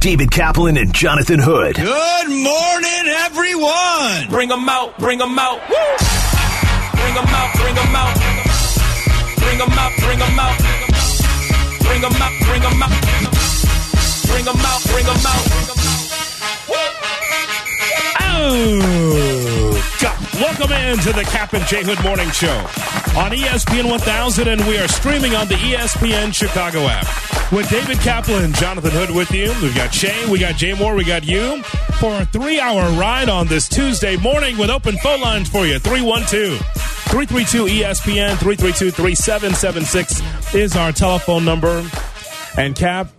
David Kaplan and Jonathan Hood. Good morning, everyone. Bring them out, bring them out. Woo! Bring them out, bring them out. Bring them out, bring them out. Bring them out, bring them out. Bring them out, bring them out. Oh, God. Welcome in to the Cap and J Hood Morning Show on ESPN 1000, and we are streaming on the ESPN Chicago app. With David Kaplan, Jonathan Hood with you. We've got Shea, we got Jay Moore, we got you for a three hour ride on this Tuesday morning with open phone lines for you. 312 332 ESPN 332 3776 is our telephone number. And Cap,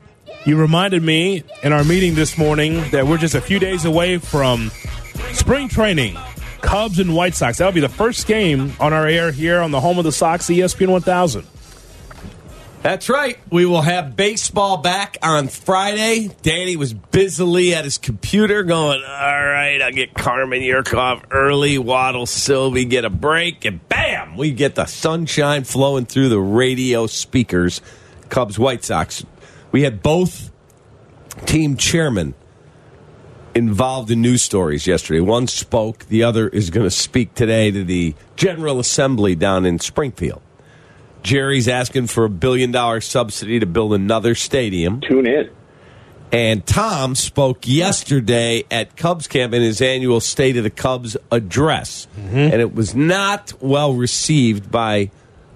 you reminded me in our meeting this morning that we're just a few days away from spring training. Cubs and White Sox. That'll be the first game on our air here on the home of the Sox, ESPN 1000. That's right. We will have baseball back on Friday. Danny was busily at his computer going, All right, I'll get Carmen Yurkov early. Waddle Sylvie get a break. And bam, we get the sunshine flowing through the radio speakers. Cubs, White Sox. We had both team chairmen involved in news stories yesterday. One spoke, the other is going to speak today to the General Assembly down in Springfield. Jerry's asking for a billion dollar subsidy to build another stadium. Tune in. And Tom spoke yesterday at Cubs camp in his annual State of the Cubs address. Mm-hmm. And it was not well received by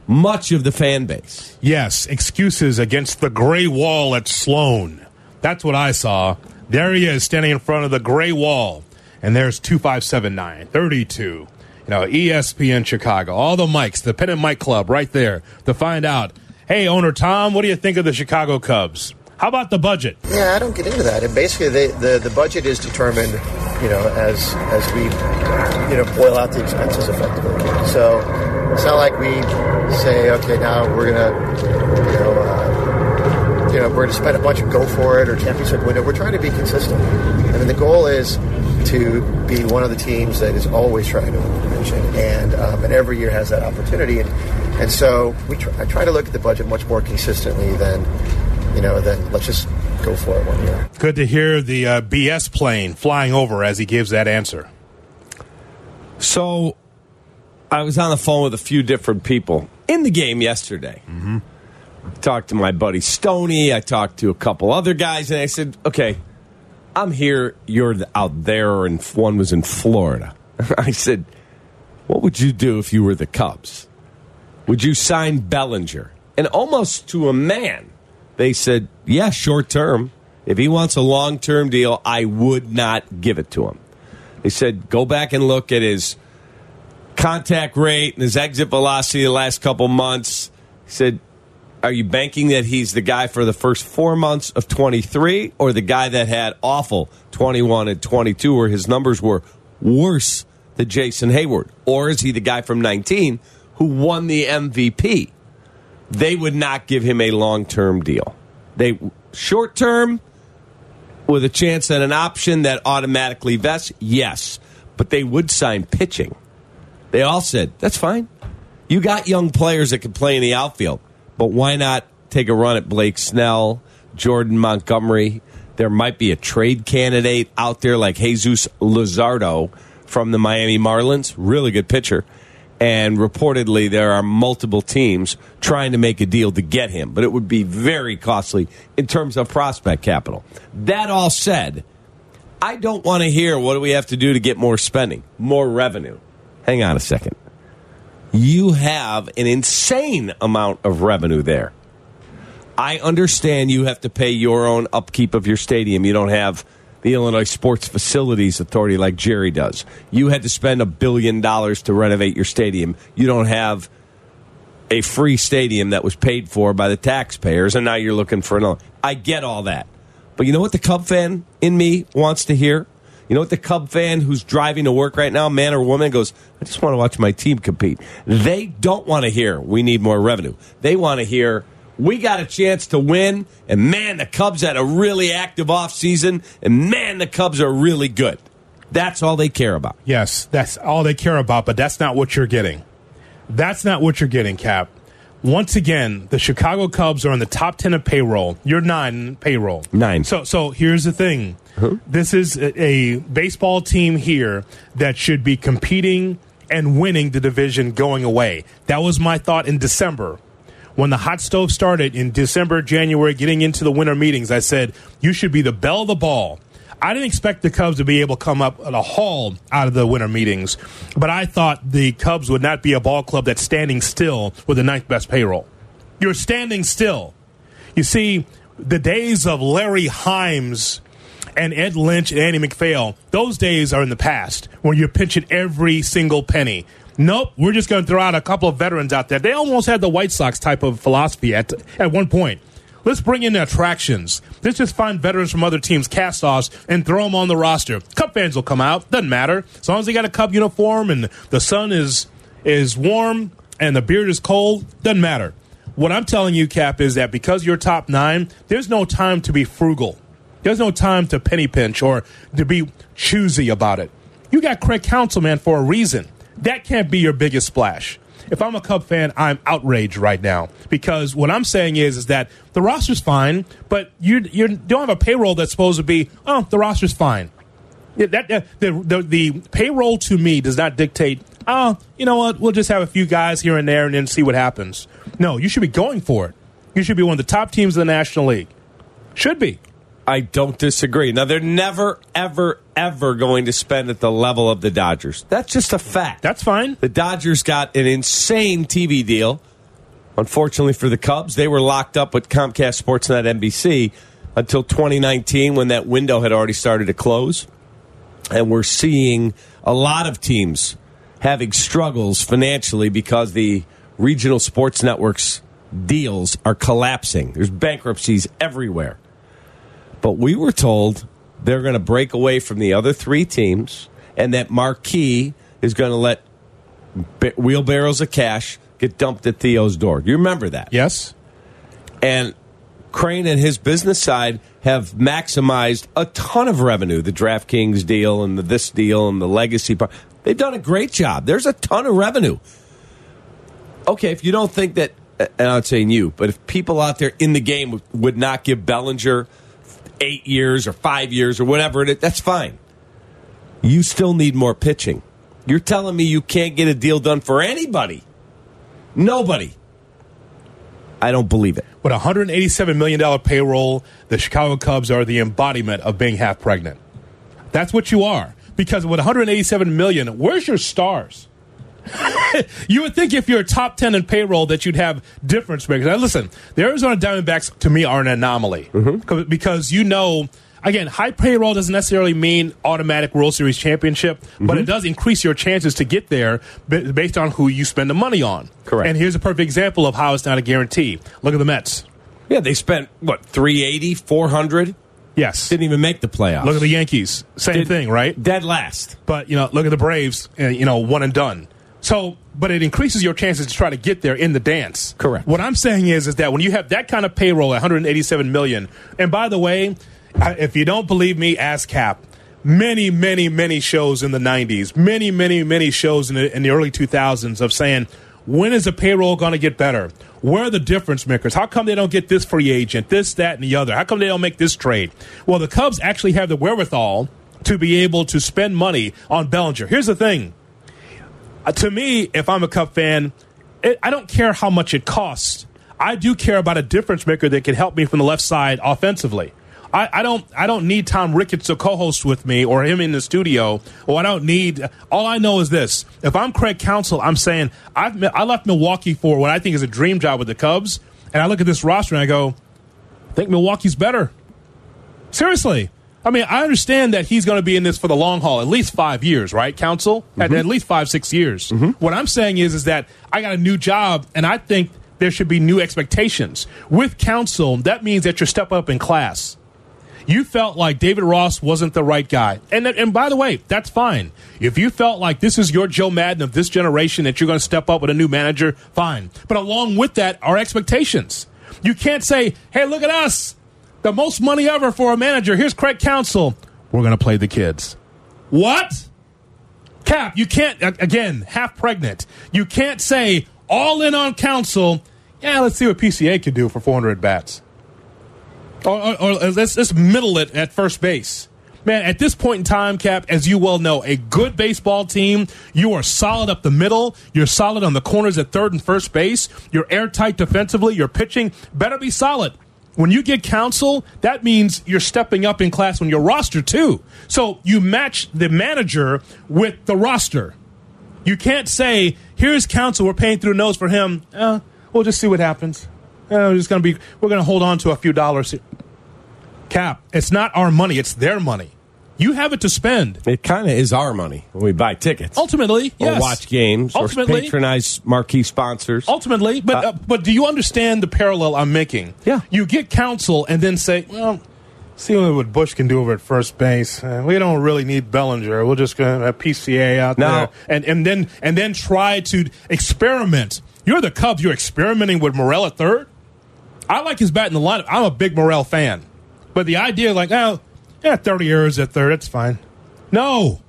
much of the fan base. Yes, excuses against the gray wall at Sloan. That's what I saw. There he is standing in front of the gray wall. And there's 2579, 32. You know, ESPN Chicago, all the mics, the Pen and Mic Club right there to find out. Hey, owner Tom, what do you think of the Chicago Cubs? How about the budget? Yeah, I don't get into that. And basically, the the budget is determined, you know, as as we, you know, boil out the expenses effectively. So it's not like we say, okay, now we're gonna, you know, uh, you know, we're gonna spend a bunch of go for it or championship window. We're trying to be consistent. I mean, the goal is to be one of the teams that is always trying to win the division, and um, and every year has that opportunity. And and so we try, I try to look at the budget much more consistently than, you know, than let's just go for it one year. Good to hear the uh, BS plane flying over as he gives that answer. So I was on the phone with a few different people in the game yesterday. Mm-hmm. Talked to my buddy Stoney. I talked to a couple other guys, and I said, okay, I'm here. You're out there, and one was in Florida. I said, what would you do if you were the Cubs? Would you sign Bellinger? And almost to a man, they said, yeah, short term. If he wants a long term deal, I would not give it to him. They said, go back and look at his contact rate and his exit velocity the last couple months. He said, are you banking that he's the guy for the first four months of 23 or the guy that had awful 21 and 22 where his numbers were worse than Jason Heyward? Or is he the guy from 19 who won the MVP? They would not give him a long term deal. They short term with a chance at an option that automatically vests, yes, but they would sign pitching. They all said, that's fine. You got young players that can play in the outfield, but why not take a run at Blake Snell, Jordan Montgomery? There might be a trade candidate out there like Jesus Luzardo from the Miami Marlins, really good pitcher. And reportedly, there are multiple teams trying to make a deal to get him, but it would be very costly in terms of prospect capital. That all said, I don't want to hear what do we have to do to get more spending, more revenue. Hang on a second. You have an insane amount of revenue there. I understand you have to pay your own upkeep of your stadium. You don't have the Illinois Sports Facilities Authority like Jerry does. You had to spend a billion dollars to renovate your stadium. You don't have a free stadium that was paid for by the taxpayers, and now you're looking for another. I get all that. But you know what the Cub fan in me wants to hear? You know what the Cub fan who's driving to work right now, man or woman, goes, I just want to watch my team compete. They don't want to hear we need more revenue. They want to hear we got a chance to win, and man, the Cubs had a really active offseason, and man, the Cubs are really good. That's all they care about. Yes, that's all they care about, but that's not what you're getting. That's not what you're getting, Cap. Once again, the Chicago Cubs are in the top 10 of payroll. You're nine in payroll. Nine. So so here's the thing. This is a, a baseball team here that should be competing and winning the division going away. That was my thought in December. When the hot stove started in December, January, getting into the winter meetings, I said, you should be the bell of the ball. I didn't expect the Cubs to be able to come up at a haul out of the winter meetings, but I thought the Cubs would not be a ball club that's standing still with the ninth best payroll. You're standing still. You see, the days of Larry Himes and Ed Lynch and Andy MacPhail, those days are in the past when you're pinching every single penny. Nope, we're just going to throw out a couple of veterans out there. They almost had the White Sox type of philosophy at at one point. Let's bring in attractions. Let's just find veterans from other teams, cast offs, and throw them on the roster. Cub fans will come out. Doesn't matter. As long as they got a Cub uniform and the sun is is warm and the beard is cold, doesn't matter. What I'm telling you, Cap, is that because you're top nine, there's no time to be frugal. There's no time to penny pinch or to be choosy about it. You got Craig Councilman for a reason. That can't be your biggest splash. If I'm a Cub fan, I'm outraged right now because what I'm saying is is that the roster's fine, but you you don't have a payroll that's supposed to be oh the roster's fine. Yeah, that, the, the the payroll to me does not dictate. Oh, you know what? We'll just have a few guys here and there and then see what happens. No, you should be going for it. You should be one of the top teams in the National League. Should be. I don't disagree. Now, they're never, ever, ever going to spend at the level of the Dodgers. That's just a fact. That's fine. The Dodgers got an insane TV deal. Unfortunately for the Cubs, they were locked up with Comcast Sportsnet NBC until 2019 when that window had already started to close. And we're seeing a lot of teams having struggles financially because the regional sports networks deals are collapsing. There's bankruptcies everywhere. But we were told they're going to break away from the other three teams and that Marquee is going to let wheelbarrows of cash get dumped at Theo's door. You remember that? Yes. And Crane and his business side have maximized a ton of revenue. The DraftKings deal and the this deal and the legacy part. They've done a great job. There's a ton of revenue. Okay, if you don't think that, and I'm not saying you, but if people out there in the game would- would not give Bellinger eight years or five years or whatever, it is, that's fine. You still need more pitching. You're telling me you can't get a deal done for anybody. Nobody. I don't believe it. With a $187 million payroll, the Chicago Cubs are the embodiment of being half pregnant. That's what you are. Because with 187 million, where's your stars? You would think if you're top 10 in payroll that you'd have difference makers. Now, listen, the Arizona Diamondbacks to me are an anomaly mm-hmm. Co- because you know, again, high payroll doesn't necessarily mean automatic World Series championship, but mm-hmm. it does increase your chances to get there ba- based on who you spend the money on. Correct. And here's a perfect example of how it's not a guarantee. Look at the Mets. Yeah, they spent, what, 380, 400? Yes. Didn't even make the playoffs. Look at the Yankees. Same Did- thing, right? Dead last. But you know, look at the Braves, you know, one and done. So, but it increases your chances to try to get there in the dance. Correct. What I'm saying is, is that when you have that kind of payroll, 187 million, and by the way, if you don't believe me, ask Cap. Many, many, many shows in the 90s, many, many, many shows in the, in the early 2000s of saying, when is the payroll going to get better? Where are the difference makers? How come they don't get this free agent, this, that, and the other? How come they don't make this trade? Well, the Cubs actually have the wherewithal to be able to spend money on Bellinger. Here's the thing. Uh, to me, if I'm a Cub fan, it, I don't care how much it costs. I do care about a difference maker that can help me from the left side offensively. I, I don't. I don't need Tom Ricketts to co-host with me or him in the studio. Or I don't need. All I know is this: if I'm Craig Counsell, I'm saying I've I left Milwaukee for what I think is a dream job with the Cubs, and I look at this roster and I go, I think Milwaukee's better. Seriously. I mean, I understand that he's going to be in this for the long haul, at least five years, right, Counsell? At, mm-hmm. at least five, six years. Mm-hmm. What I'm saying is, is that I got a new job, and I think there should be new expectations. With Counsell, that means that you step up in class. You felt like David Ross wasn't the right guy. And, and by the way, that's fine. If you felt like this is your Joe Maddon of this generation that you're going to step up with a new manager, fine. But along with that are expectations. You can't say, hey, look at us. The most money ever for a manager. Here's Craig Counsell. We're going to play the kids. What? Cap, you can't, again, half pregnant. You can't say all in on Counsell. Yeah, let's see what PCA can do for 400 bats. Or, or, or let's, let's middle it at first base. Man, at this point in time, Cap, as you well know, a good baseball team, you are solid up the middle. You're solid on the corners at third and first base. You're airtight defensively. Your pitching better be solid. When you get Counsell, that means you're stepping up in class on your roster, too. So you match the manager with the roster. You can't say, here's Counsell. we're paying through the nose for him. Uh, we'll just see what happens. Uh, we're just going to be, we're going to hold on to a few dollars. Here. Cap, it's not our money, it's their money. You have it to spend. It kind of is our money when we buy tickets. Ultimately, yes. Or watch games Ultimately, or patronize marquee sponsors. Ultimately, but uh, uh, but do you understand the parallel I'm making? Yeah. You get Counsell and then say, well, see what Busch can do over at first base. Uh, we don't really need Bellinger. We'll just go have PCA out No. there, and and then and then try to experiment. You're the Cubs. You're experimenting with Morel at third. I like his bat in the lineup. I'm a big Morel fan, but the idea, like, oh, yeah, 30 errors at third, that's fine. No,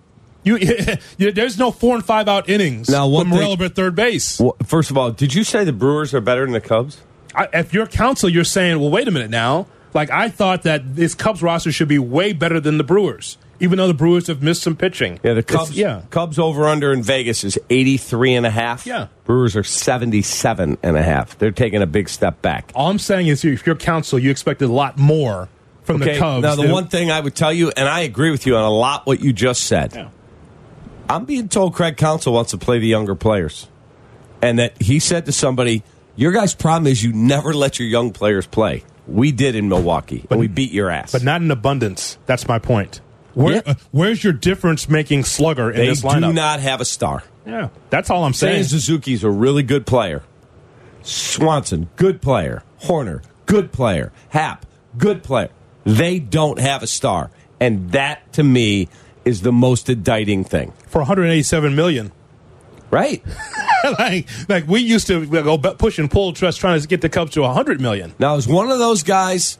you, you there's no four and five out innings. Now, one with Morel thing- at third base. Well, first of all, did you say the Brewers are better than the Cubs? I, if you're Counsell, you're saying, well, wait a minute now. Like I thought that this Cubs roster should be way better than the Brewers, even though the Brewers have missed some pitching. Yeah, the It's- Cubs. yeah, Cubs over under in Vegas is 83 and a half. Yeah. Brewers are 77 and a half. They're taking a big step back. all I'm saying is, if you're Counsell, you expected a lot more from the Cubs. Now, the than- one thing I would tell you, and I agree with you on a lot what you just said. Yeah. I'm being told Craig Counsell wants to play the younger players, and that he said to somebody, "Your guys' problem is you never let your young players play. We did in Milwaukee, and we beat your ass." but not in abundance. That's my point. Where, Yeah. uh, where's your difference making slugger in they this do not have a star. yeah, that's all I'm saying. Saying Suzuki's a really good player. Swanson, good player. Hoerner, good player. Happ, good player. They don't have a star, and that to me is the most indicting thing. for 187 million. Right? like, like we used to go push and pull, trust trying to get the Cubs to 100 million. Now, is one of those guys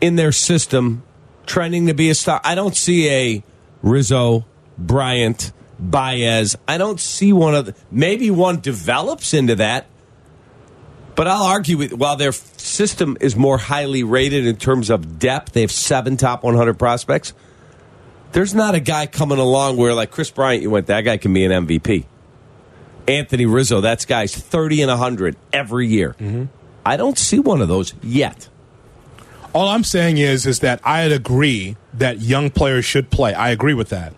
in their system trending to be a star? I don't see a Rizzo, Bryant, Baez. I don't see one of the, maybe one develops into that. But I'll argue with while their system is more highly rated in terms of depth, they have seven top 100 prospects. There's not a guy coming along where like Kris Bryant, you went that guy can be an MVP. Anthony Rizzo, that's guy's 30 and 100 every year. Mm-hmm. I don't see one of those yet. All I'm saying is, is that I agree that young players should play. I agree with that.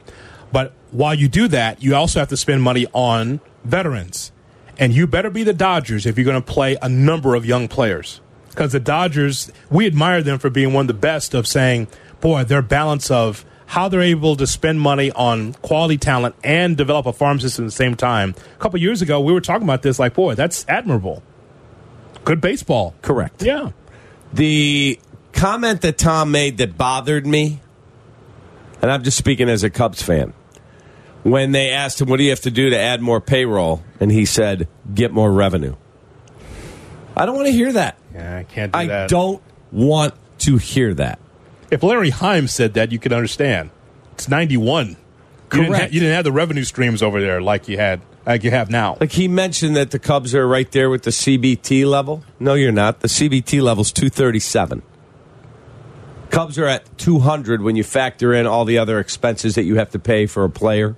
But while you do that, you also have to spend money on veterans. And you better be the Dodgers if you're going to play a number of young players. Because the Dodgers, we admire them for being one of the best of saying, boy, their balance of how they're able to spend money on quality talent and develop a farm system at the same time. A couple years ago, we were talking about this like, boy, that's admirable. Good baseball. Correct. Yeah. The comment that Tom made that bothered me, and I'm just speaking as a Cubs fan, when they asked him, What do you have to do to add more payroll? And he said, Get more revenue. I don't want to hear that. Yeah, I can't do I that. don't want to hear that. If Larry Heim said that, you could understand. It's ninety one. You didn't, Correct. ha- you didn't have the revenue streams over there like you had, like you have now. Like he mentioned that the Cubs are right there with the CBT level. No, you're not. The CBT level's 237. Cubs are at 200 when you factor in all the other expenses that you have to pay for a player,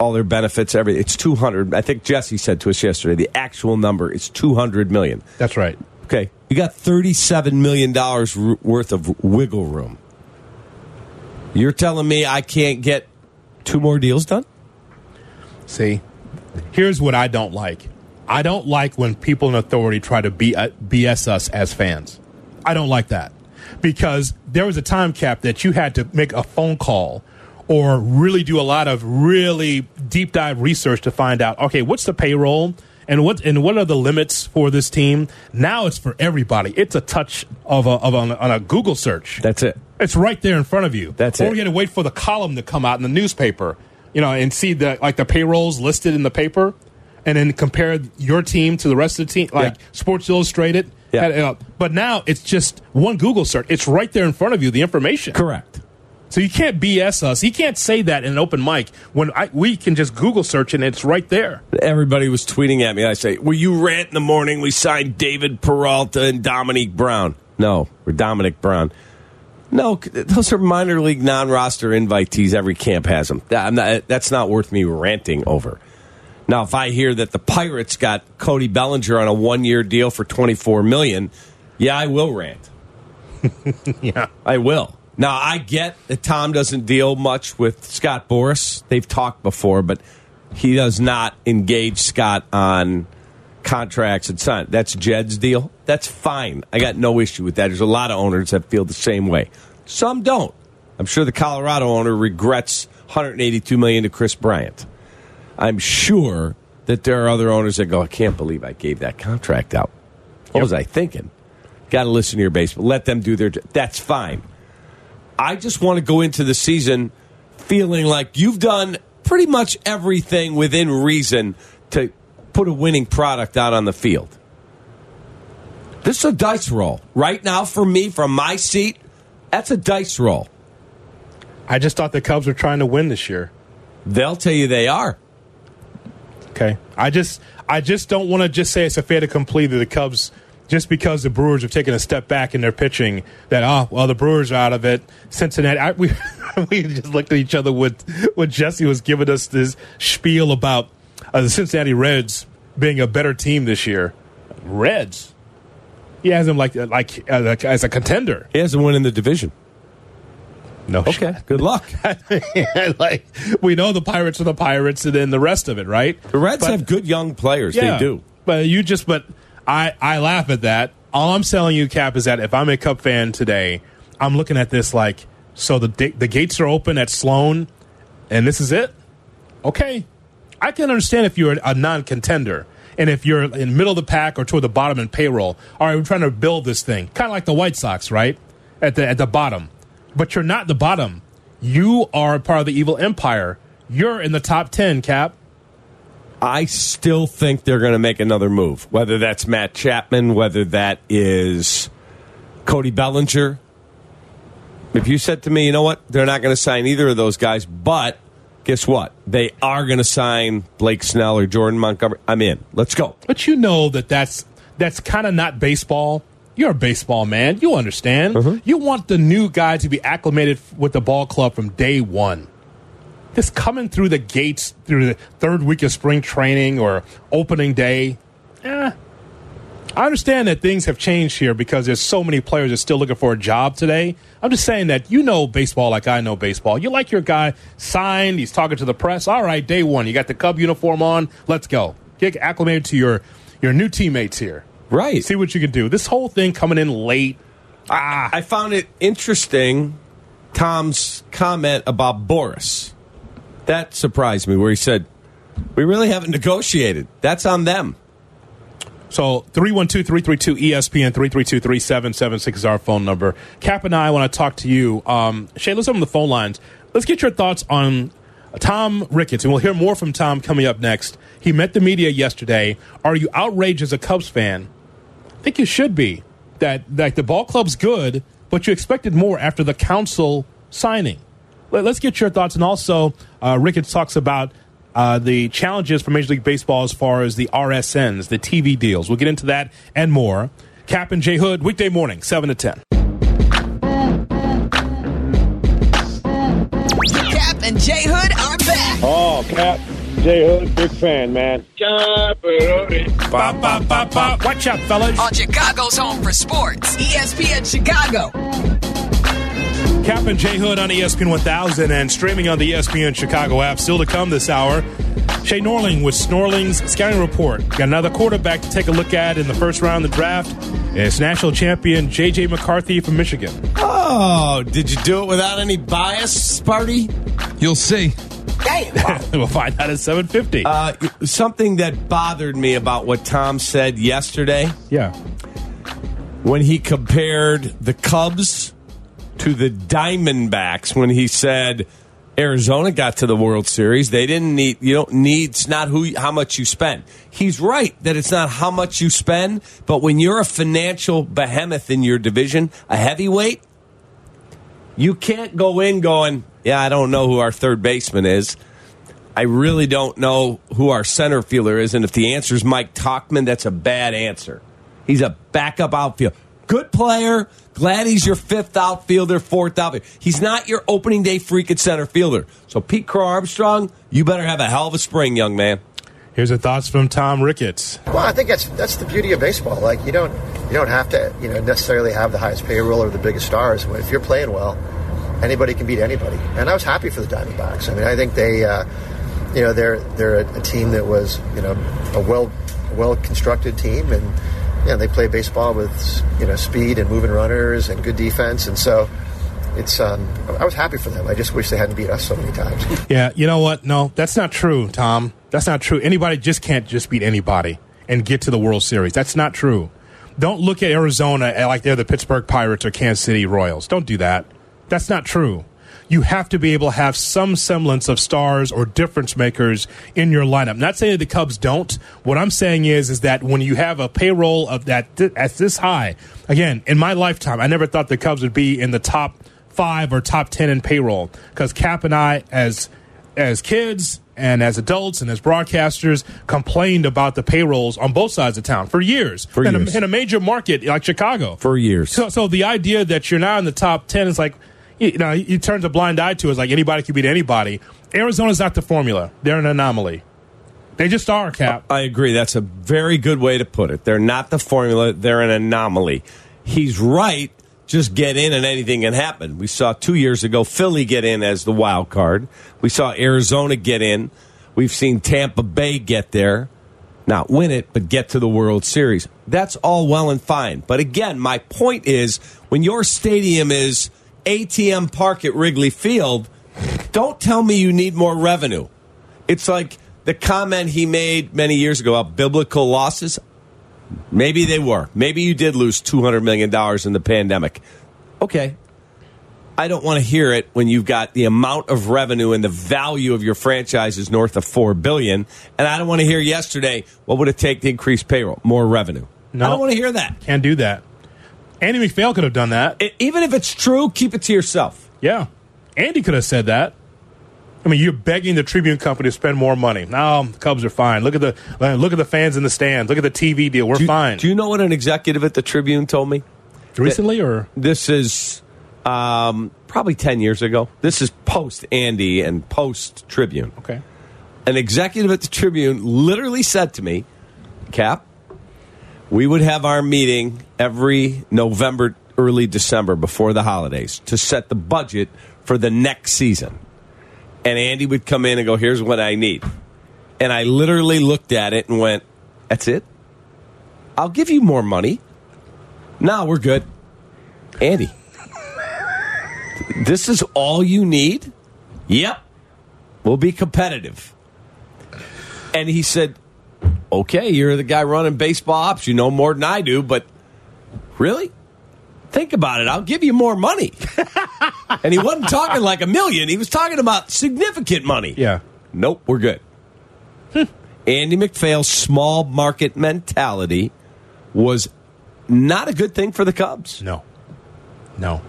all their benefits, everything. It's 200. I think Jesse said to us yesterday the actual number is 200 million. That's right. Okay, you got 37 million dollars worth of wiggle room. You're telling me I can't get two more deals done? See, here's what I don't like. I don't like when people in authority try to B- uh, BS us as fans. I don't like that because there was a time cap that you had to make a phone call or really do a lot of really deep dive research to find out okay, what's the payroll And what and what are the limits for this team? Now it's for everybody. It's a touch of a, of a, on a Google search. That's it. It's right there in front of you. That's or it. Or you got to wait for the column to come out in the newspaper, you know, and see the like the payrolls listed in the paper, and then compare your team to the rest of the team, like Yeah. Sports Illustrated. Yeah. But now it's just one Google search. It's right there in front of you, the information. Correct. So you can't BS us. He can't say that in an open mic when I, we can just Google search and it's right there. Everybody was tweeting at me. I say, "Will you rant in the morning? We signed David Peralta and Dominique Brown." No, we're Dominic Brown. No, those are minor league non-roster invitees. Every camp has them. I'm not- eh, that's not worth me ranting over. Now, if I hear that the Pirates got Cody Bellinger on a one-year deal for twenty-four million, yeah, I will rant. Yeah. I will. Now, I get that Tom doesn't deal much with Scott Boras. They've talked before, but he does not engage Scott on contracts and sign. That's Jed's deal. That's fine. I got no issue with that. There's a lot of owners that feel the same way. Some don't. I'm sure the Colorado owner regrets 182 million to Kris Bryant. I'm sure that there are other owners that go, I can't believe I gave that contract out. What was I thinking? Got to listen to your base, but let them do their. That's fine. I just want to go into the season feeling like you've done pretty much everything within reason to put a winning product out on the field. This is a dice roll. Right now, for me, from my seat, that's a dice roll. I just thought the Cubs were trying to win this year. They'll tell you they are. Okay. I just I just don't want to just say it's a fait accompli that the Cubs just because the Brewers have taken a step back in their pitching that oh well the Brewers are out of it. Cincinnati I, we we just looked at each other with when Jesse was giving us this spiel about uh, the Cincinnati Reds being a better team this year. Reds. He has them like like uh, like as a contender. He hasn't won in the division. No. Okay, good luck. like we know the Pirates are the Pirates and then the rest of it, right? The Reds But- have good young players. They do. But you just, but I, I laugh at that. All I'm telling you, Cap, is that if I'm a Cub fan today, I'm looking at this like, so the the gates are open at Sloan, and this is it. Okay, I can understand if you're a non-contender and if you're in middle of the pack or toward the bottom in payroll. All right, we're trying to build this thing, kind of like the White Sox, right? At the at the bottom, but you're not the bottom. You are part of the evil empire. You're in the top ten, Cap. I still think they're going to make another move, whether that's Matt Chapman, whether that is Cody Bellinger. If you said to me, you know what, they're not going to sign either of those guys, but guess what? They are going to sign Blake Snell or Jordan Montgomery. I'm in. Let's go. But you know that that's that's kind of not baseball. You're a baseball man. You understand. Mm-hmm. You want the new guy to be acclimated with the ball club from day one. Just coming through the gates through the third week of spring training or opening day. Eh. I understand that things have changed here because there's so many players that are still looking for a job today. I'm just saying that you know baseball like I know baseball. You like your guy signed, he's talking to the press. All right, day one, you got the Cub uniform on. Let's go. Get acclimated to your your new teammates here. Right. See what you can do. This whole thing coming in late. Ah, I found it interesting, Tom's comment about Boras. That surprised me, where he said, We really haven't negotiated. That's on them. So 312-332-ESPN 332-3776 is our phone number. Cap and I want to talk to you. Um, Shea, let's open the phone lines. Let's get your thoughts on Tom Ricketts, and we'll hear more from Tom coming up next. He met the media yesterday. Are you outraged as a Cubs fan? I think you should be. That that the ball club's good, but you expected more after the Counsell signing. Let, us get your thoughts, and also uh, Ricketts talks about uh, the challenges for Major League Baseball as far as the RSNs, the TV deals. We'll get into that and more. Cap and Jay Hood, weekday morning, seven to ten. Cap and Jay Hood are back. Oh, Cap, J Hood, big fan, man. Bop, bop, bop, bop. Watch out, fellas. On Chicago's home for sports, ESPN Chicago. Cap and J Hood on ESPN 1000 and streaming on the ESPN Chicago app. Still to come this hour. Shea Norling with Snorling's Scouting Report. Got another quarterback to take a look at in the first round of the draft. It's national champion J.J. McCarthy from Michigan. Oh, did you do it without any bias, Sparty? You'll see. Damn. right. we'll find out at 750. Uh, something that bothered me about what Tom said yesterday yeah. when he compared the Cubs to the Diamondbacks when he said Arizona got to the World Series. They didn't need you don't need it's not who how much you spend. He's right that it's not how much you spend, but when you're a financial behemoth in your division, a heavyweight, you can't go in going, yeah, I don't know who our third baseman is. I really don't know who our center fielder is, and if the answer is Mike Tauchman, that's a bad answer. He's a backup outfield. Good player. Glad he's your fifth outfielder, fourth outfielder. He's not your opening day freak at center fielder. So Pete Crow Armstrong, you better have a hell of a spring, young man. Here's the thoughts from Tom Ricketts. Well, I think that's that's the beauty of baseball. Like you don't you don't have to you know necessarily have the highest payroll or the biggest stars. If you're playing well, anybody can beat anybody. And I was happy for the Diamondbacks. I mean, I think they, uh, you know, they're they're a, a team that was you know a well well constructed team, and yeah, they play baseball with you know speed and moving runners and good defense, and so. It's. Um, I was happy for them. I just wish they hadn't beat us so many times. Yeah, you know what? No, that's not true, Tom. That's not true. Anybody just can't just beat anybody and get to the World Series. That's not true. Don't look at Arizona like they're the Pittsburgh Pirates or Kansas City Royals. Don't do that. That's not true. You have to be able to have some semblance of stars or difference makers in your lineup. not saying that the Cubs don't. What I'm saying is, is that when you have a payroll of that th- at this high, again, in my lifetime, I never thought the Cubs would be in the top five or top ten in payroll because Cap and I, as as kids and as adults and as broadcasters, complained about the payrolls on both sides of town for years. For in, years. A, in a major market like Chicago. For years. So, so the idea that you're now in the top 10 is like, you know, he turns a blind eye to is like anybody can beat anybody. Arizona's not the formula. They're an anomaly. They just are, Cap. I agree. That's a very good way to put it. They're not the formula, they're an anomaly. He's right. Just get in and anything can happen. We saw two years ago Philly get in as the wild card. We saw Arizona get in. We've seen Tampa Bay get there. Not win it, but get to the World Series. That's all well and fine. But again, my point is when your stadium is ATM Park at Wrigley Field, don't tell me you need more revenue. It's like the comment he made many years ago about biblical losses. Maybe they were. Maybe you did lose $200 million in the pandemic. Okay. I don't want to hear it when you've got the amount of revenue and the value of your franchise is north of 4 billion. And I don't want to hear yesterday, what would it take to increase payroll? More revenue. No. I don't want to hear that. Can't do that. Andy MacPhail could have done that. It- even if it's true, keep it to yourself. Yeah. Andy could have said that. I mean, you're begging the Tribune Company to spend more money. No, the Cubs are fine. Look at the look at the fans in the stands. Look at the TV deal. We're Do fine. Do you know what an executive at the Tribune told me? Recently, or This is um, probably 10 years ago. This is post Andy and post Tribune. okay, An executive at the Tribune literally said to me, Cap, we would have our meeting every November, early December before the holidays to set the budget for the next season. And Andy would come in and go, Here's what I need. And I literally looked at it and went, That's it? I'll give you more money. No, we're good. Andy, this is all you need? Yep. We'll be competitive. And he said, Okay, you're the guy running baseball ops. You know more than I do, but really? Think about it. I'll give you more money. and he wasn't talking like a million, he was talking about significant money. yeah, Nope, we're good. Hmm. Andy MacPhail's small market mentality was not a good thing for the Cubs. no, no.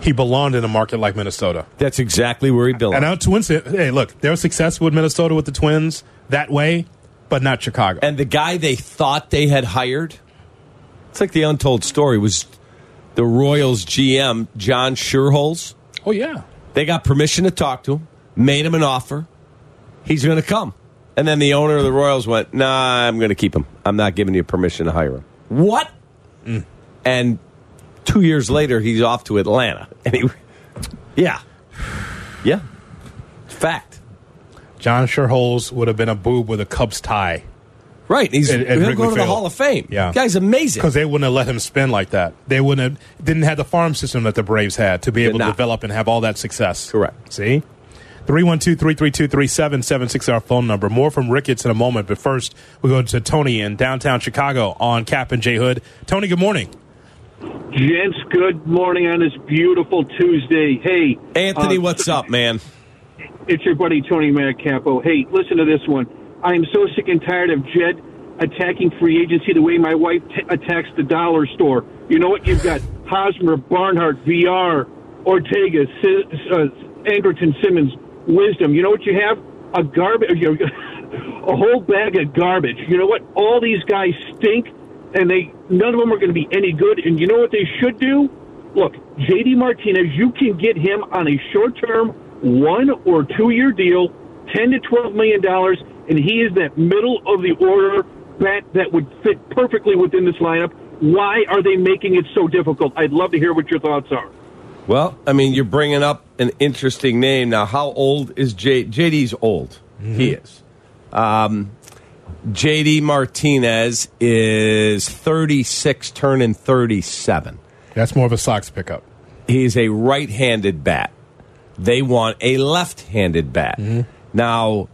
He belonged in a market like Minnesota. That's exactly where he belonged. And now Twins. Hey, look, they were successful with Minnesota with the Twins that way, but not Chicago. And the guy they thought they had hired, it's like the untold story, was the Royals GM, John Schuerholz. oh yeah, They got permission to talk to him, made him an offer. He's going to come. And then the owner of the Royals went, nah, I'm going to keep him. I'm not giving you permission to hire him. What? Mm. And two years later, he's off to Atlanta. And he, yeah. Yeah. Fact. John Schuerholz would have been a boob with a Cubs tie Right. He's At- at he'll Wrigley go to the Field. Hall of Fame. Yeah. Guy's amazing. because they wouldn't have let him spin like that. They wouldn't have didn't have the farm system that the Braves had to be Did able to not. develop and have all that success. Correct. See, 312 332 3776 our phone number. More from Ricketts in a moment, but first we go to Tony in downtown Chicago on Cap and J Hood. Tony, good morning. Gents, good morning on this beautiful Tuesday. Hey, Anthony, uh, what's up, man? It's your buddy Tony Manicapo. Hey, listen to this one. I am so sick and tired of Jed attacking free agency the way my wife t- attacks the dollar store. You know what? You've got Hosmer, Barnhart, VR, Ortega, uh, Angerton, Simmons, Wisdom. You know what you have? A garbage, a whole bag of garbage. You know what? All these guys stink, and they none of them are going to be any good. And you know what they should do? Look, JD Martinez, you can get him on a short-term, one or two-year deal, ten to twelve million dollars, and he is that middle of the order bat that would fit perfectly within this lineup. Why are they making it so difficult? I'd love to hear what your thoughts are. Well, I mean, you're bringing up an interesting name now. How old is J- JD's old? He is. Um, JD Martinez is 36, turning 37. That's more of a Sox pickup. He's a right-handed bat. They want a left-handed bat. Now,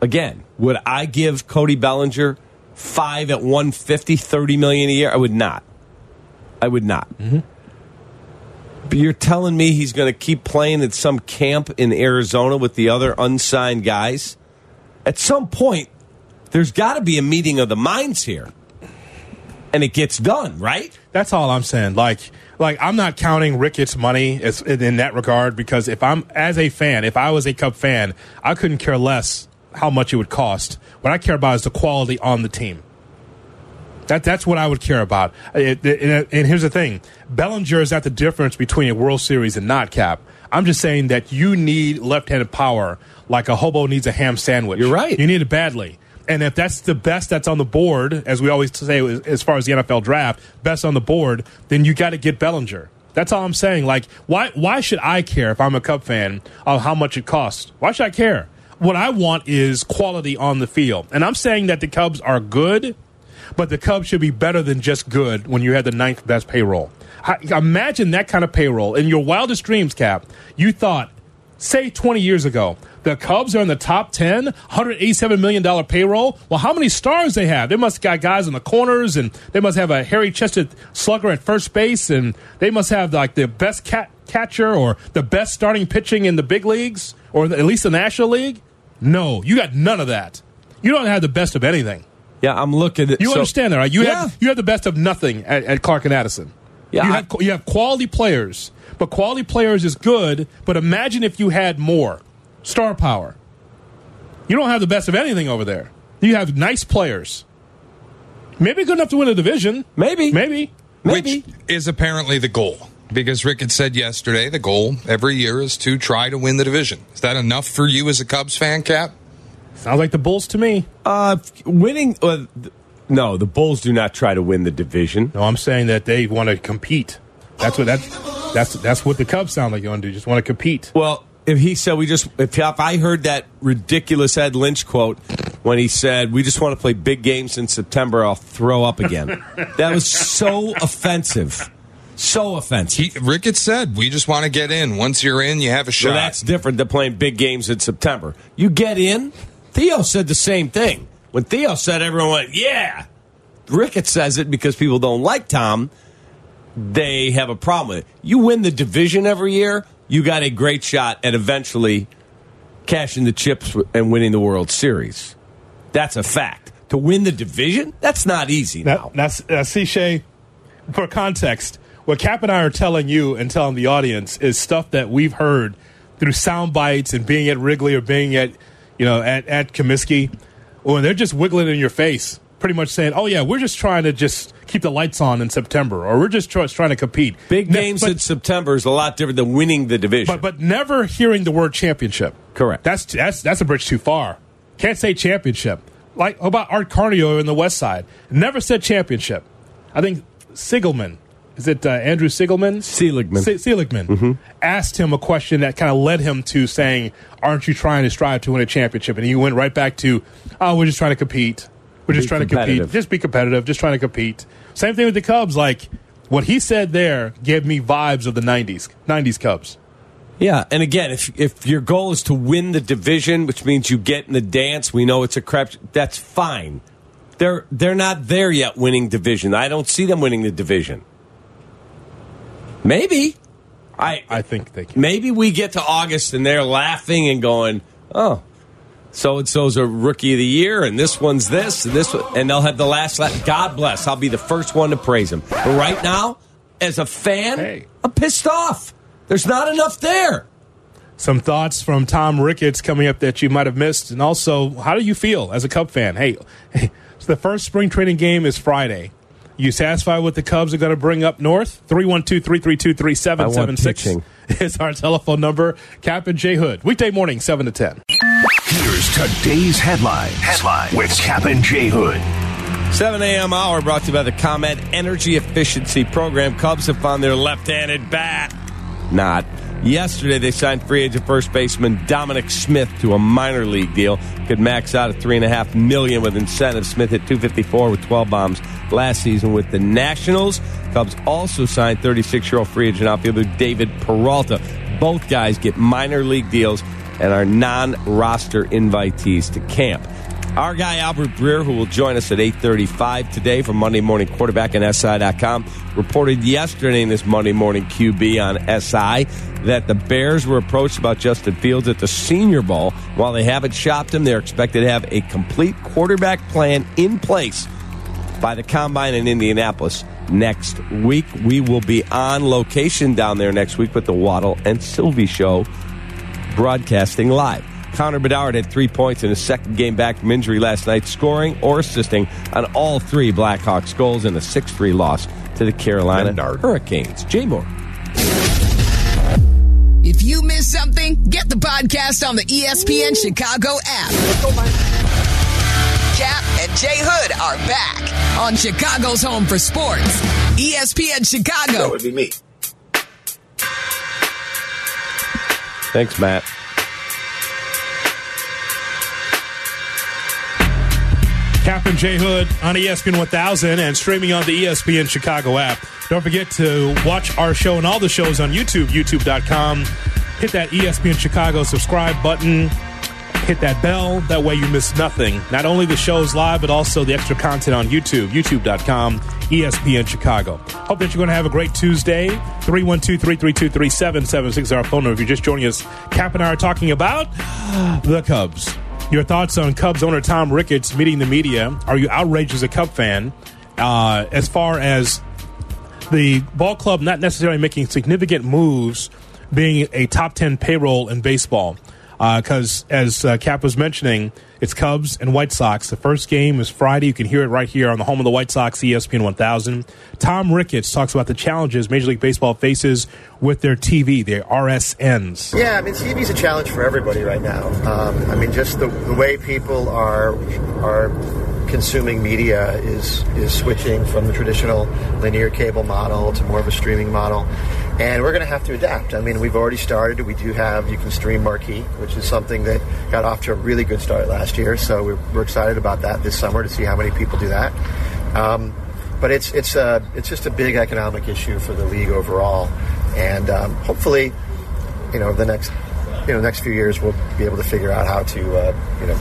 again, would I give Cody Bellinger five at 150, 30 million a year? I would not. I would not. But you're telling me he's going to keep playing at some camp in Arizona with the other unsigned guys? At some point, there's got to be a meeting of the minds here. And it gets done, right? That's all I'm saying. Like, like I'm not counting Ricketts' money as, in that regard because if I'm as a fan, if I was a Cub fan, I couldn't care less how much it would cost. What I care about is the quality on the team. That that's what I would care about. It, it- and, and here's the thing: Bellinger is not the difference between a World Series and not cap. I'm just saying that you need left-handed power like a hobo needs a ham sandwich. You're right. You need it badly. And if that's the best that's on the board, as we always say, as far as the NFL draft, best on the board, then you got to get Bellinger. That's all I'm saying. Like, why why should I care if I'm a Cub fan of how much it costs? Why should I care? What I want is quality on the field. And I'm saying that the Cubs are good, but the Cubs should be better than just good when you had the ninth best payroll. I- Imagine that kind of payroll. In your wildest dreams, Cap, you thought, say 20 years ago, the Cubs are in the top 10, $187 million payroll. Well, how many stars they have? They must have got guys in the corners, and they must have a hairy chested slugger at first base, and they must have like the best cat- catcher or the best starting pitching in the big leagues, or at least the National League. No, you got none of that. You don't have the best of anything. Yeah, I'm looking at You so- understand that, right? You Yeah. have you have the best of nothing at, at Clark and Addison. Yeah, you I- have you have quality players, but quality players is good. But imagine if you had more star power. You don't have the best of anything over there. You have nice players. Maybe good enough to win a division. Maybe. Maybe. Maybe. Which is apparently the goal. Because Rick had said yesterday, the goal every year is to try to win the division. Is that enough for you as a Cubs fan, Cap? Sounds like the Bulls to me. Uh, winning. Uh, no, the Bulls do not try to win the division. No, I'm saying that they want to compete. That's what that's that's that's what the Cubs sound like you want to do. Just want to compete. Well, if he said we just, if, if I heard that ridiculous Ed Lynch quote when he said we just want to play big games in September, I'll throw up again. that was so offensive, so offensive. He, Rick had said, we just want to get in. Once you're in, you have a shot. Well, that's different than playing big games in September. You get in. Theo said the same thing. When Theo said, everyone went, "Yeah." Ricketts says it because people don't like Tom. They have a problem with it. You win the division every year, you got a great shot at eventually cashing the chips and winning the World Series. That's a fact. To win the division, that's not easy now. That, that's uh, see Shea. For context, what Cap and I are telling you and telling the audience is stuff that we've heard through sound bites and being at Wrigley or being at you know at at Comiskey, when they're just wiggling in your face, pretty much saying, "Oh yeah, we're just trying to just keep the lights on in September, or we're just try, trying to compete." Big Ne- games but- in September is a lot different than winning the division. but but never hearing the word championship. Correct. That's that's that's a bridge too far. Can't say championship. Like how about Art Carnio in the West Side? Never said championship. I think Sigelman. Is it uh, Andrew Sigelman? Seligman. Se- Seligman asked him a question that kind of led him to saying, "Aren't you trying to strive to win a championship?" And he went right back to, "Oh, we're just trying to compete. We're just trying to compete. Just be competitive. Just trying to compete." Same thing with the Cubs. Like what he said there gave me vibes of the '90s. '90s Cubs. Yeah, and again, if if your goal is to win the division, which means you get in the dance, we know it's a crap. That's fine. They're they're not there yet, winning division. I don't see them winning the division. Maybe, I I think they can. maybe we get to August and they're laughing and going, "Oh, so and so's a rookie of the year, and this one's this, and this, one, and they'll have the last. La- God bless. I'll be the first one to praise them. But right now, as a fan, Hey. I'm pissed off. There's not enough there. Some thoughts from Tom Ricketts coming up that you might have missed, and also, how do you feel as a Cub fan? Hey, hey so the first spring training game is Friday. You satisfied with the Cubs are going to bring up north? 312 332 3776 pitching. is our telephone number. Captain and J Hood, weekday morning, 7 to 10. Here's today's headline. Headline with Captain and J Hood. 7 a.m. hour brought to you by the ComEd Energy Efficiency Program. Cubs have found their left-handed bat. Not. Yesterday, they signed free agent first baseman Dominic Smith to a minor league deal. Could max out at three and a half million with incentives. Smith hit 254 with 12 bombs last season with the Nationals. Cubs also signed 36-year-old free agent outfielder David Peralta. Both guys get minor league deals and are non-roster invitees to camp. Our guy Albert Breer, who will join us at 8:35 today for Monday Morning Quarterback on SI.com, reported yesterday in this Monday Morning QB on SI that the Bears were approached about Justin Fields at the Senior Bowl. While they haven't shopped him, they're expected to have a complete quarterback plan in place by the combine in Indianapolis next week. We will be on location down there next week with the Waddle and Silvy show broadcasting live. Connor Bedard had three points in his second game back from injury last night, scoring or assisting on all three Blackhawks goals in a 6 3 loss to the Carolina Hurricanes. Jay Moore. If you miss something, get the podcast on the ESPN Chicago app. Cap and Jay Hood are back on Chicago's home for sports. ESPN Chicago. That would be me. Thanks, Matt. Cap and J Hood on ESPN 1000 and streaming on the ESPN Chicago app. Don't forget to watch our show and all the shows on YouTube, youtube.com. Hit that ESPN Chicago subscribe button. Hit that bell. That way you miss nothing. Not only the shows live, but also the extra content on YouTube, youtube.com, ESPN Chicago. Hope that you're going to have a great Tuesday. 312 332 3776 is our phone number. If you're just joining us, Cap and I are talking about the Cubs. Your thoughts on Cubs owner Tom Ricketts meeting the media? Are you outraged as a Cub fan uh, as far as the ball club not necessarily making significant moves, being a top 10 payroll in baseball? Because, as uh, Cap was mentioning, it's Cubs and White Sox. The first game is Friday. You can hear it right here on the home of the White Sox, ESPN 1000. Tom Ricketts talks about the challenges Major League Baseball faces with their TV, their RSNs. Yeah, I mean, TV is a challenge for everybody right now. Um, I mean, just the, the way people are are consuming media is is switching from the traditional linear cable model to more of a streaming model, and we're going to have to adapt. I mean, we've already started. We do have you can stream Marquee, which is something that got off to a really good start last year. So we're, we're excited about that this summer to see how many people do that. Um, but it's it's a it's just a big economic issue for the league overall, and um, hopefully, you know, the next you know next few years we'll be able to figure out how to uh, you know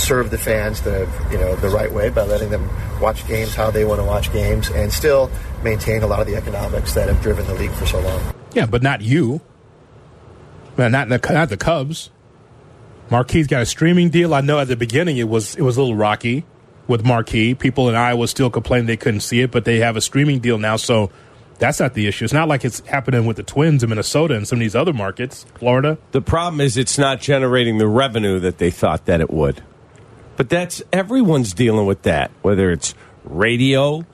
serve the fans the you know the right way by letting them watch games how they want to watch games and still maintain a lot of the economics that have driven the league for so long. Yeah, but not you. Well, not the, not the Cubs. Marquee got a streaming deal. I know at the beginning it was it was a little rocky with Marquee. People in Iowa still complained they couldn't see it, but they have a streaming deal now, so that's not the issue. It's not like it's happening with the Twins in Minnesota and some of these other markets, Florida. The problem is it's not generating the revenue that they thought that it would. But that's everyone's dealing with that, whether it's radio,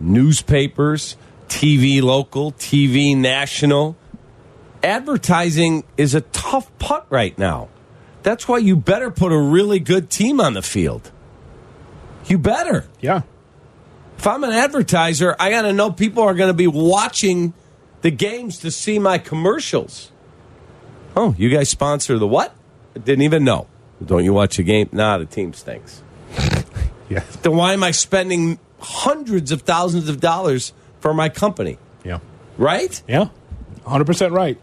newspapers, TV local, TV national. Advertising is a tough putt right now. That's why you better put a really good team on the field. You better. Yeah. If I'm an advertiser, I got to know people are going to be watching the games to see my commercials. Oh, you guys sponsor the what? I didn't even know. Don't you watch the game? Nah, the team stinks. Yeah. Then why am I spending hundreds of thousands of dollars for my company? Yeah. Right? Yeah. 100% right.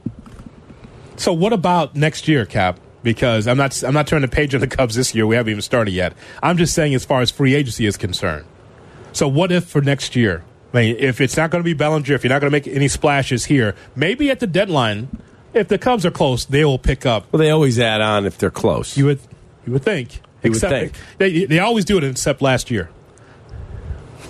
So what about next year, Cap? Because I'm not I'm not turning the page on the Cubs this year. We haven't even started yet. I'm just saying as far as free agency is concerned. So what if for next year? I mean, if it's not going to be Bellinger, if you're not going to make any splashes here, maybe at the deadline, if the Cubs are close, they will pick up. Well, they always add on if they're close. You would you would think. You would Except- think. They they always do it except last year.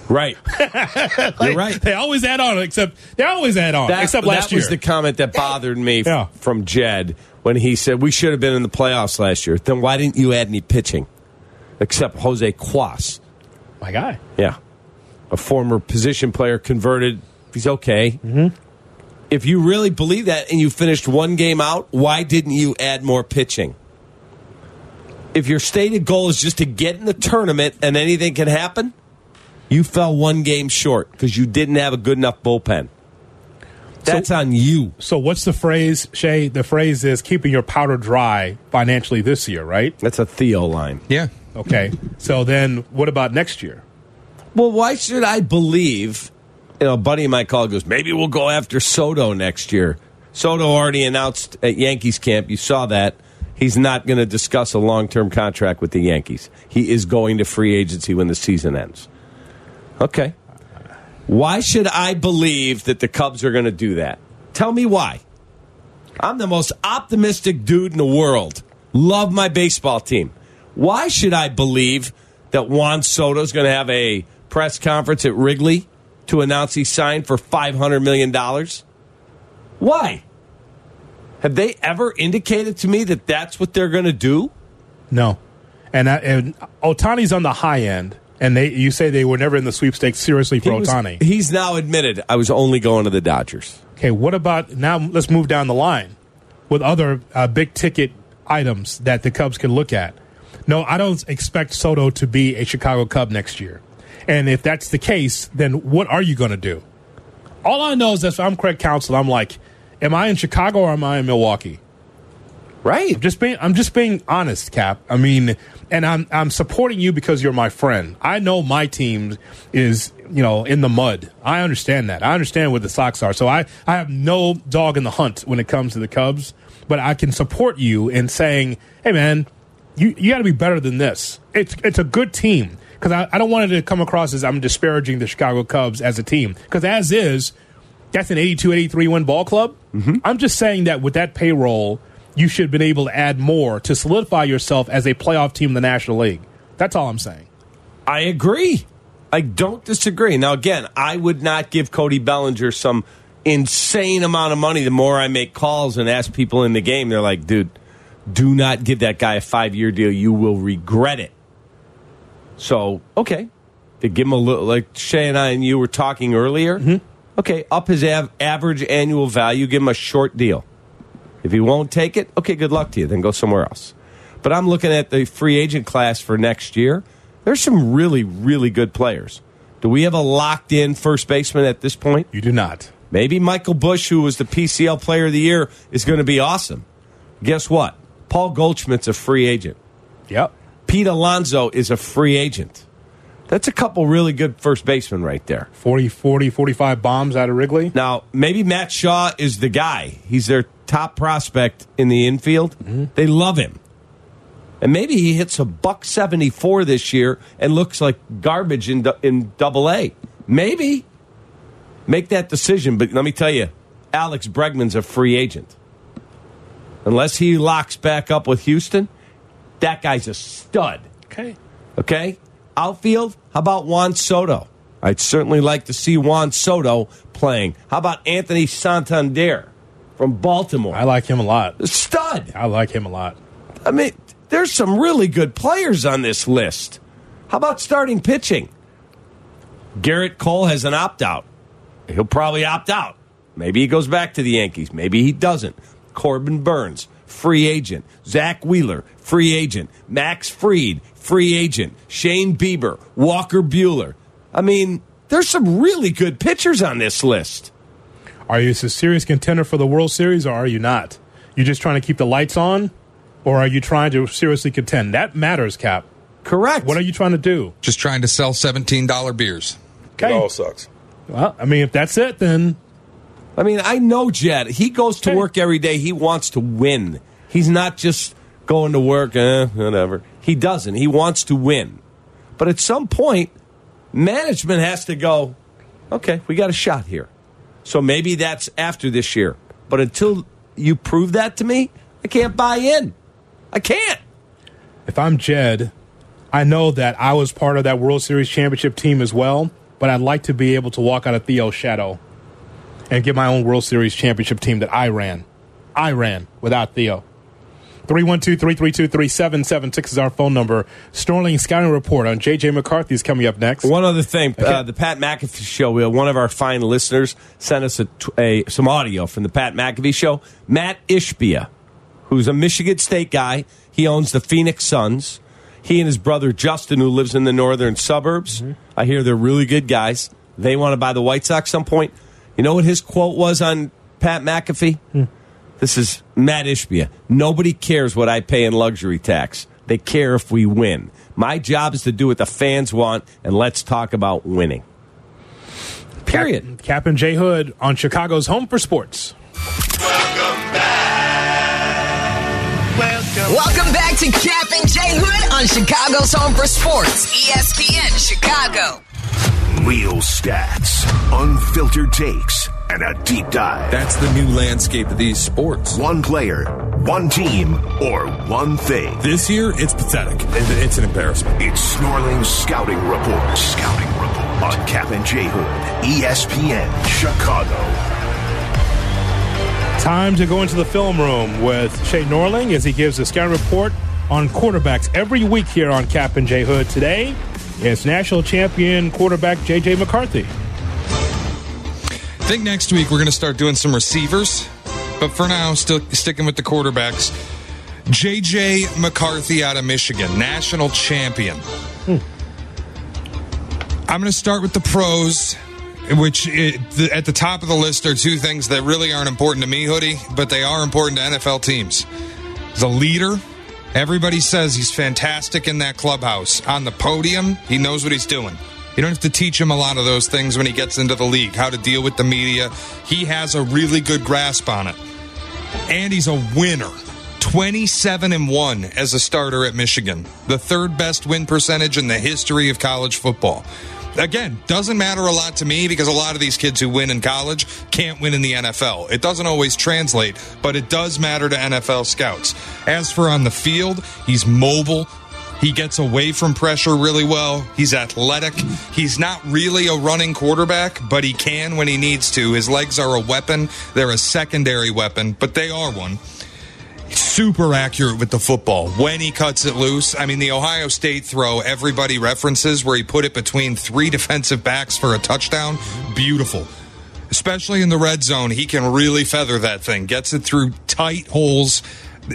Right. Like, You're right. They always add on except they always add on That, except last that was the comment that bothered me Yeah. from Jed when he said we should have been in the playoffs last year. Then why didn't you add any pitching? Except Jose Cuas. My guy. Yeah. A former position player converted. He's okay. Mm-hmm. If you really believe that and you finished one game out, why didn't you add more pitching? If your stated goal is just to get in the tournament and anything can happen, you fell one game short because you didn't have a good enough bullpen. That's on you. So what's the phrase, Shea? The phrase is keeping your powder dry financially this year, right? That's a Theo line. Yeah. Okay. So then what about next year? Well, why should I believe? You know, a buddy of mine called goes, maybe we'll go after Soto next year. Soto already announced at Yankees camp. You saw that. He's not going to discuss a long term contract with the Yankees. He is going to free agency when the season ends. Okay. Why should I believe that the Cubs are going to do that? Tell me why. I'm the most optimistic dude in the world. Love my baseball team. Why should I believe that Juan Soto is going to have a press conference at Wrigley to announce he signed for $500 million? Why? Have they ever indicated to me that that's what they're going to do? No. And, I, and Ohtani's on the high end, and they you say they were never in the sweepstakes seriously for He was- Ohtani. he's now admitted I was only going to the Dodgers. Okay, what about now? Let's move down the line with other uh, big ticket items that the Cubs can look at. No, I don't expect Soto to be a Chicago Cub next year. And if that's the case, then what are you going to do? All I know is that if I'm Craig Counsell, I'm like, am I in Chicago or am I in Milwaukee? Right. I'm just being I'm just being honest, Cap. I mean, and I'm I'm supporting you because you're my friend. I know my team is, you know, in the mud. I understand that. I understand where the Sox are. So I I have no dog in the hunt when it comes to the Cubs, but I can support you in saying, "Hey man, you you got to be better than this." It's it's a good team because I, I don't want it to come across as I'm disparaging the Chicago Cubs as a team because as is that's an 82 83 win ball club. Mm-hmm. I'm just saying that with that payroll, you should have been able to add more to solidify yourself as a playoff team in the National League. That's all I'm saying. I agree. I don't disagree. Now, again, I would not give Cody Bellinger some insane amount of money. The more I make calls and ask people in the game, they're like, dude, do not give that guy a five year deal. You will regret it. So, okay. To give him a little, like Shea and I and you were talking earlier. Mm-hmm. Okay, up his av- average annual value, give him a short deal. If he won't take it, okay, good luck to you. Then go somewhere else. But I'm looking at the free agent class for next year. There's some really, really good players. Do we have a locked in first baseman at this point? You do not. Maybe Michael Busch, who was the PCL player of the year, is going to be awesome. Guess what? Paul Goldschmidt's a free agent. Yep. Pete Alonso is a free agent. That's a couple really good first basemen right there. 40, 40, 45 bombs out of Wrigley. Now, maybe Matt Shaw is the guy. He's their top prospect in the infield. Mm-hmm. They love him. And maybe he hits a buck 74 this year and looks like garbage in, in double A. Maybe. Make that decision. But let me tell you, Alex Bregman's a free agent. Unless he locks back up with Houston, that guy's a stud. Okay. Okay? Outfield, how about Juan Soto? I'd certainly like to see Juan Soto playing. How about Anthony Santander from Baltimore? I like him a lot. Stud. I like him a lot. I mean, there's some really good players on this list. How about starting pitching? Gerrit Cole has an opt out. He'll probably opt out. Maybe he goes back to the Yankees. Maybe he doesn't. Corbin Burnes, free agent. Zack Wheeler, free agent. Max Fried, free agent. Shane Bieber, Walker Buehler. I mean, there's some really good pitchers on this list. Are you a serious contender for the World Series or are you not? You just trying to keep the lights on or are you trying to seriously contend? That matters, Cap. Correct. What are you trying to do? Just trying to sell $17 beers. Okay. It all sucks. Well, I mean, if that's it, then I mean, I know Jed. He goes to work every day. He wants to win. He's not just going to work, eh, whatever. He doesn't. He wants to win. But at some point, management has to go, okay, we got a shot here. So maybe that's after this year. But until you prove that to me, I can't buy in. I can't. If I'm Jed, I know that I was part of that World Series championship team as well, but I'd like to be able to walk out of Theo's shadow and get my own World Series championship team that I ran. I ran without Theo. 312-332-3776 is our phone number. Snorling Scouting Report on J.J. McCarthy is coming up next. One other thing, okay. uh, the Pat McAfee show, one of our fine listeners sent us a, a, some audio from the Pat McAfee show. Mat Ishbia, who's a Michigan State guy, he owns the Phoenix Suns. He and his brother Justin, who lives in the northern suburbs, mm-hmm. I hear they're really good guys. They want to buy the White Sox some point. You know what his quote was on Pat McAfee? Hmm. This is Mat Ishbia. Nobody cares what I pay in luxury tax. They care if we win. My job is to do what the fans want, and let's talk about winning. Period. Cap, Cap and J Hood on Chicago's Home for Sports. Welcome back. Welcome. Welcome back to Captain and J Hood on Chicago's Home for Sports, ESPN Chicago. Real stats, unfiltered takes, and a deep dive. That's the new landscape of these sports. One player, one team, or one thing. This year, it's pathetic. It's an embarrassment. It's Snorling's Scouting Report. Scouting Report. On Cap and J Hood, ESPN, Chicago. Time to go into the film room with Shea Norling as he gives a scouting report on quarterbacks every week here on Cap and J Hood. Today, it's national champion quarterback J.J. McCarthy. I think next week we're going to start doing some receivers, but for now, still sticking with the quarterbacks. J.J. McCarthy out of Michigan, national champion. Hmm. I'm going to start with the pros, which it, at the top of the list are two things that really aren't important to me, Hoodie, but they are important to NFL teams. The leader Everybody says he's fantastic in that clubhouse. On the podium, he knows what he's doing. You don't have to teach him a lot of those things when he gets into the league, how to deal with the media. He has a really good grasp on it. And he's a winner. 27 and 1 as a starter at Michigan, the third best win percentage in the history of college football again, doesn't matter a lot to me because a lot of these kids who win in college can't win in the NFL. It doesn't always translate, but it does matter to NFL scouts. As for on the field, he's mobile. He gets away from pressure really well. He's athletic. He's not really a running quarterback, but he can when he needs to. His legs are a weapon. They're a secondary weapon, but they are one super accurate with the football when he cuts it loose. I mean, the Ohio State throw, everybody references where he put it between three defensive backs for a touchdown. Beautiful. Especially in the red zone, he can really feather that thing, gets it through tight holes.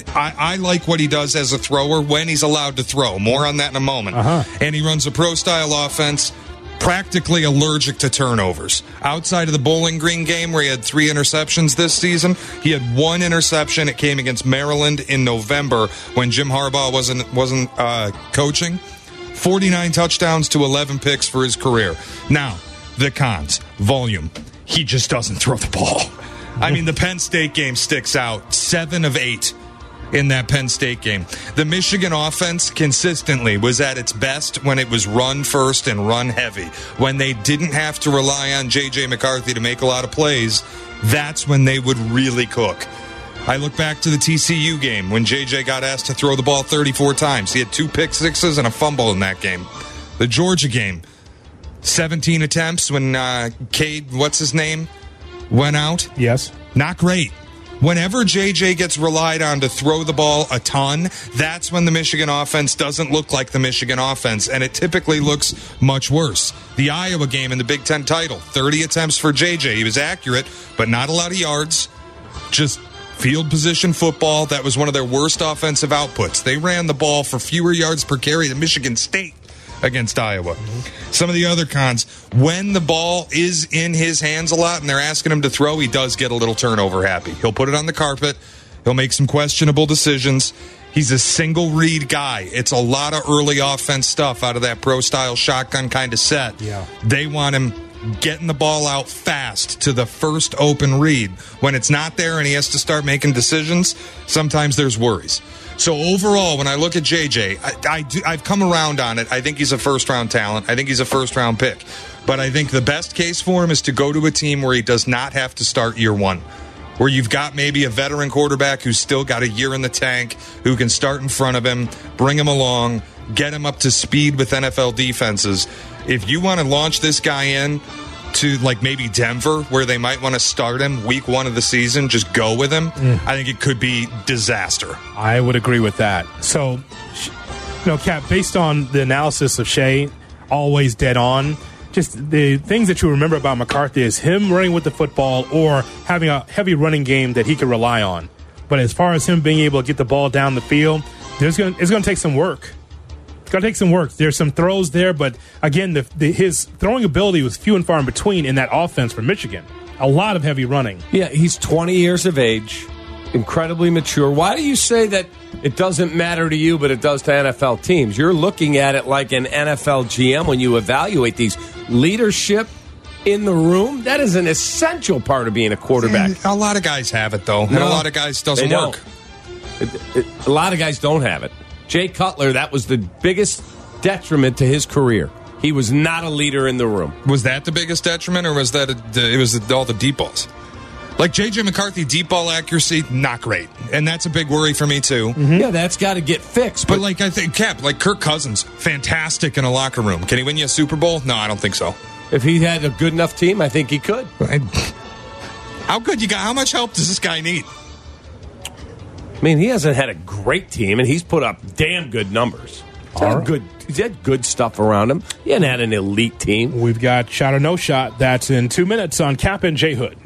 I, I, like what he does as a thrower when he's allowed to throw. More on that in a moment. Uh-huh. And he runs a pro style offense practically allergic to turnovers. Outside of the Bowling Green game where he had three interceptions this season, he had one interception. It came against Maryland in November when Jim Harbaugh wasn't wasn't uh, coaching. 49 touchdowns to 11 picks for his career. Now, the cons. Volume. He just doesn't throw the ball. I mean, the Penn State game sticks out. Seven of eight in that Penn State game. The Michigan offense consistently was at its best when it was run first and run heavy. When they didn't have to rely on J.J. McCarthy to make a lot of plays, that's when they would really cook. I look back to the TCU game when JJ got asked to throw the ball 34 times. He had two pick sixes and a fumble in that game. The Georgia game, 17 attempts when uh, Cade, what's his name, went out. Yes. Not great. Whenever JJ gets relied on to throw the ball a ton, that's when the Michigan offense doesn't look like the Michigan offense, and it typically looks much worse. The Iowa game in the Big Ten title 30 attempts for JJ. He was accurate, but not a lot of yards. Just field position football. That was one of their worst offensive outputs. They ran the ball for fewer yards per carry than Michigan State against Iowa. Mm-hmm. Some of the other cons, when the ball is in his hands a lot and they're asking him to throw, he does get a little turnover happy. He'll put it on the carpet, he'll make some questionable decisions. He's a single read guy. It's a lot of early offense stuff out of that pro style shotgun kind of set. Yeah. They want him getting the ball out fast to the first open read. When it's not there and he has to start making decisions, sometimes there's worries. So overall, when I look at JJ, I, I do, I've come around on it. I think he's a first round talent. I think he's a first round pick. But I think the best case for him is to go to a team where he does not have to start year one where you've got maybe a veteran quarterback who's still got a year in the tank, who can start in front of him, bring him along, get him up to speed with NFL defenses. If you want to launch this guy in to like maybe Denver, where they might want to start him week one of the season, just go with him. Mm. I think it could be disaster. I would agree with that. So, you know, Cap, based on the analysis of Shea, always dead on. Just the things that you remember about McCarthy is him running with the football or having a heavy running game that he can rely on. But as far as him being able to get the ball down the field, there's going it's going to take some work. It's going to take some work. There's some throws there, but again, the, the, his throwing ability was few and far in between in that offense for Michigan. A lot of heavy running. Yeah, he's 20 years of age, incredibly mature. Why do you say that it doesn't matter to you, but it does to NFL teams? You're looking at it like an NFL GM when you evaluate these leadership in the room. That is an essential part of being a quarterback. And a lot of guys have it though, and a lot of guys doesn't they don't. work. It- it- a lot of guys don't have it. Jay Cutler, that was the biggest detriment to his career. He was not a leader in the room. Was that the biggest detriment, or was that a, it was all the deep balls? Like JJ McCarthy, deep ball accuracy, not great, and that's a big worry for me too. Mm-hmm. Yeah, that's got to get fixed. But like I think Cap, like Kirk Cousins, fantastic in a locker room. Can he win you a Super Bowl? No, I don't think so. If he had a good enough team, I think he could. How good you got? How much help does this guy need? I mean, he hasn't had a great team, and he's put up damn good numbers. He's had, right. good, he's had good stuff around him. He hasn't had an elite team. We've got shot or no shot. That's in two minutes on Cap and J Hood.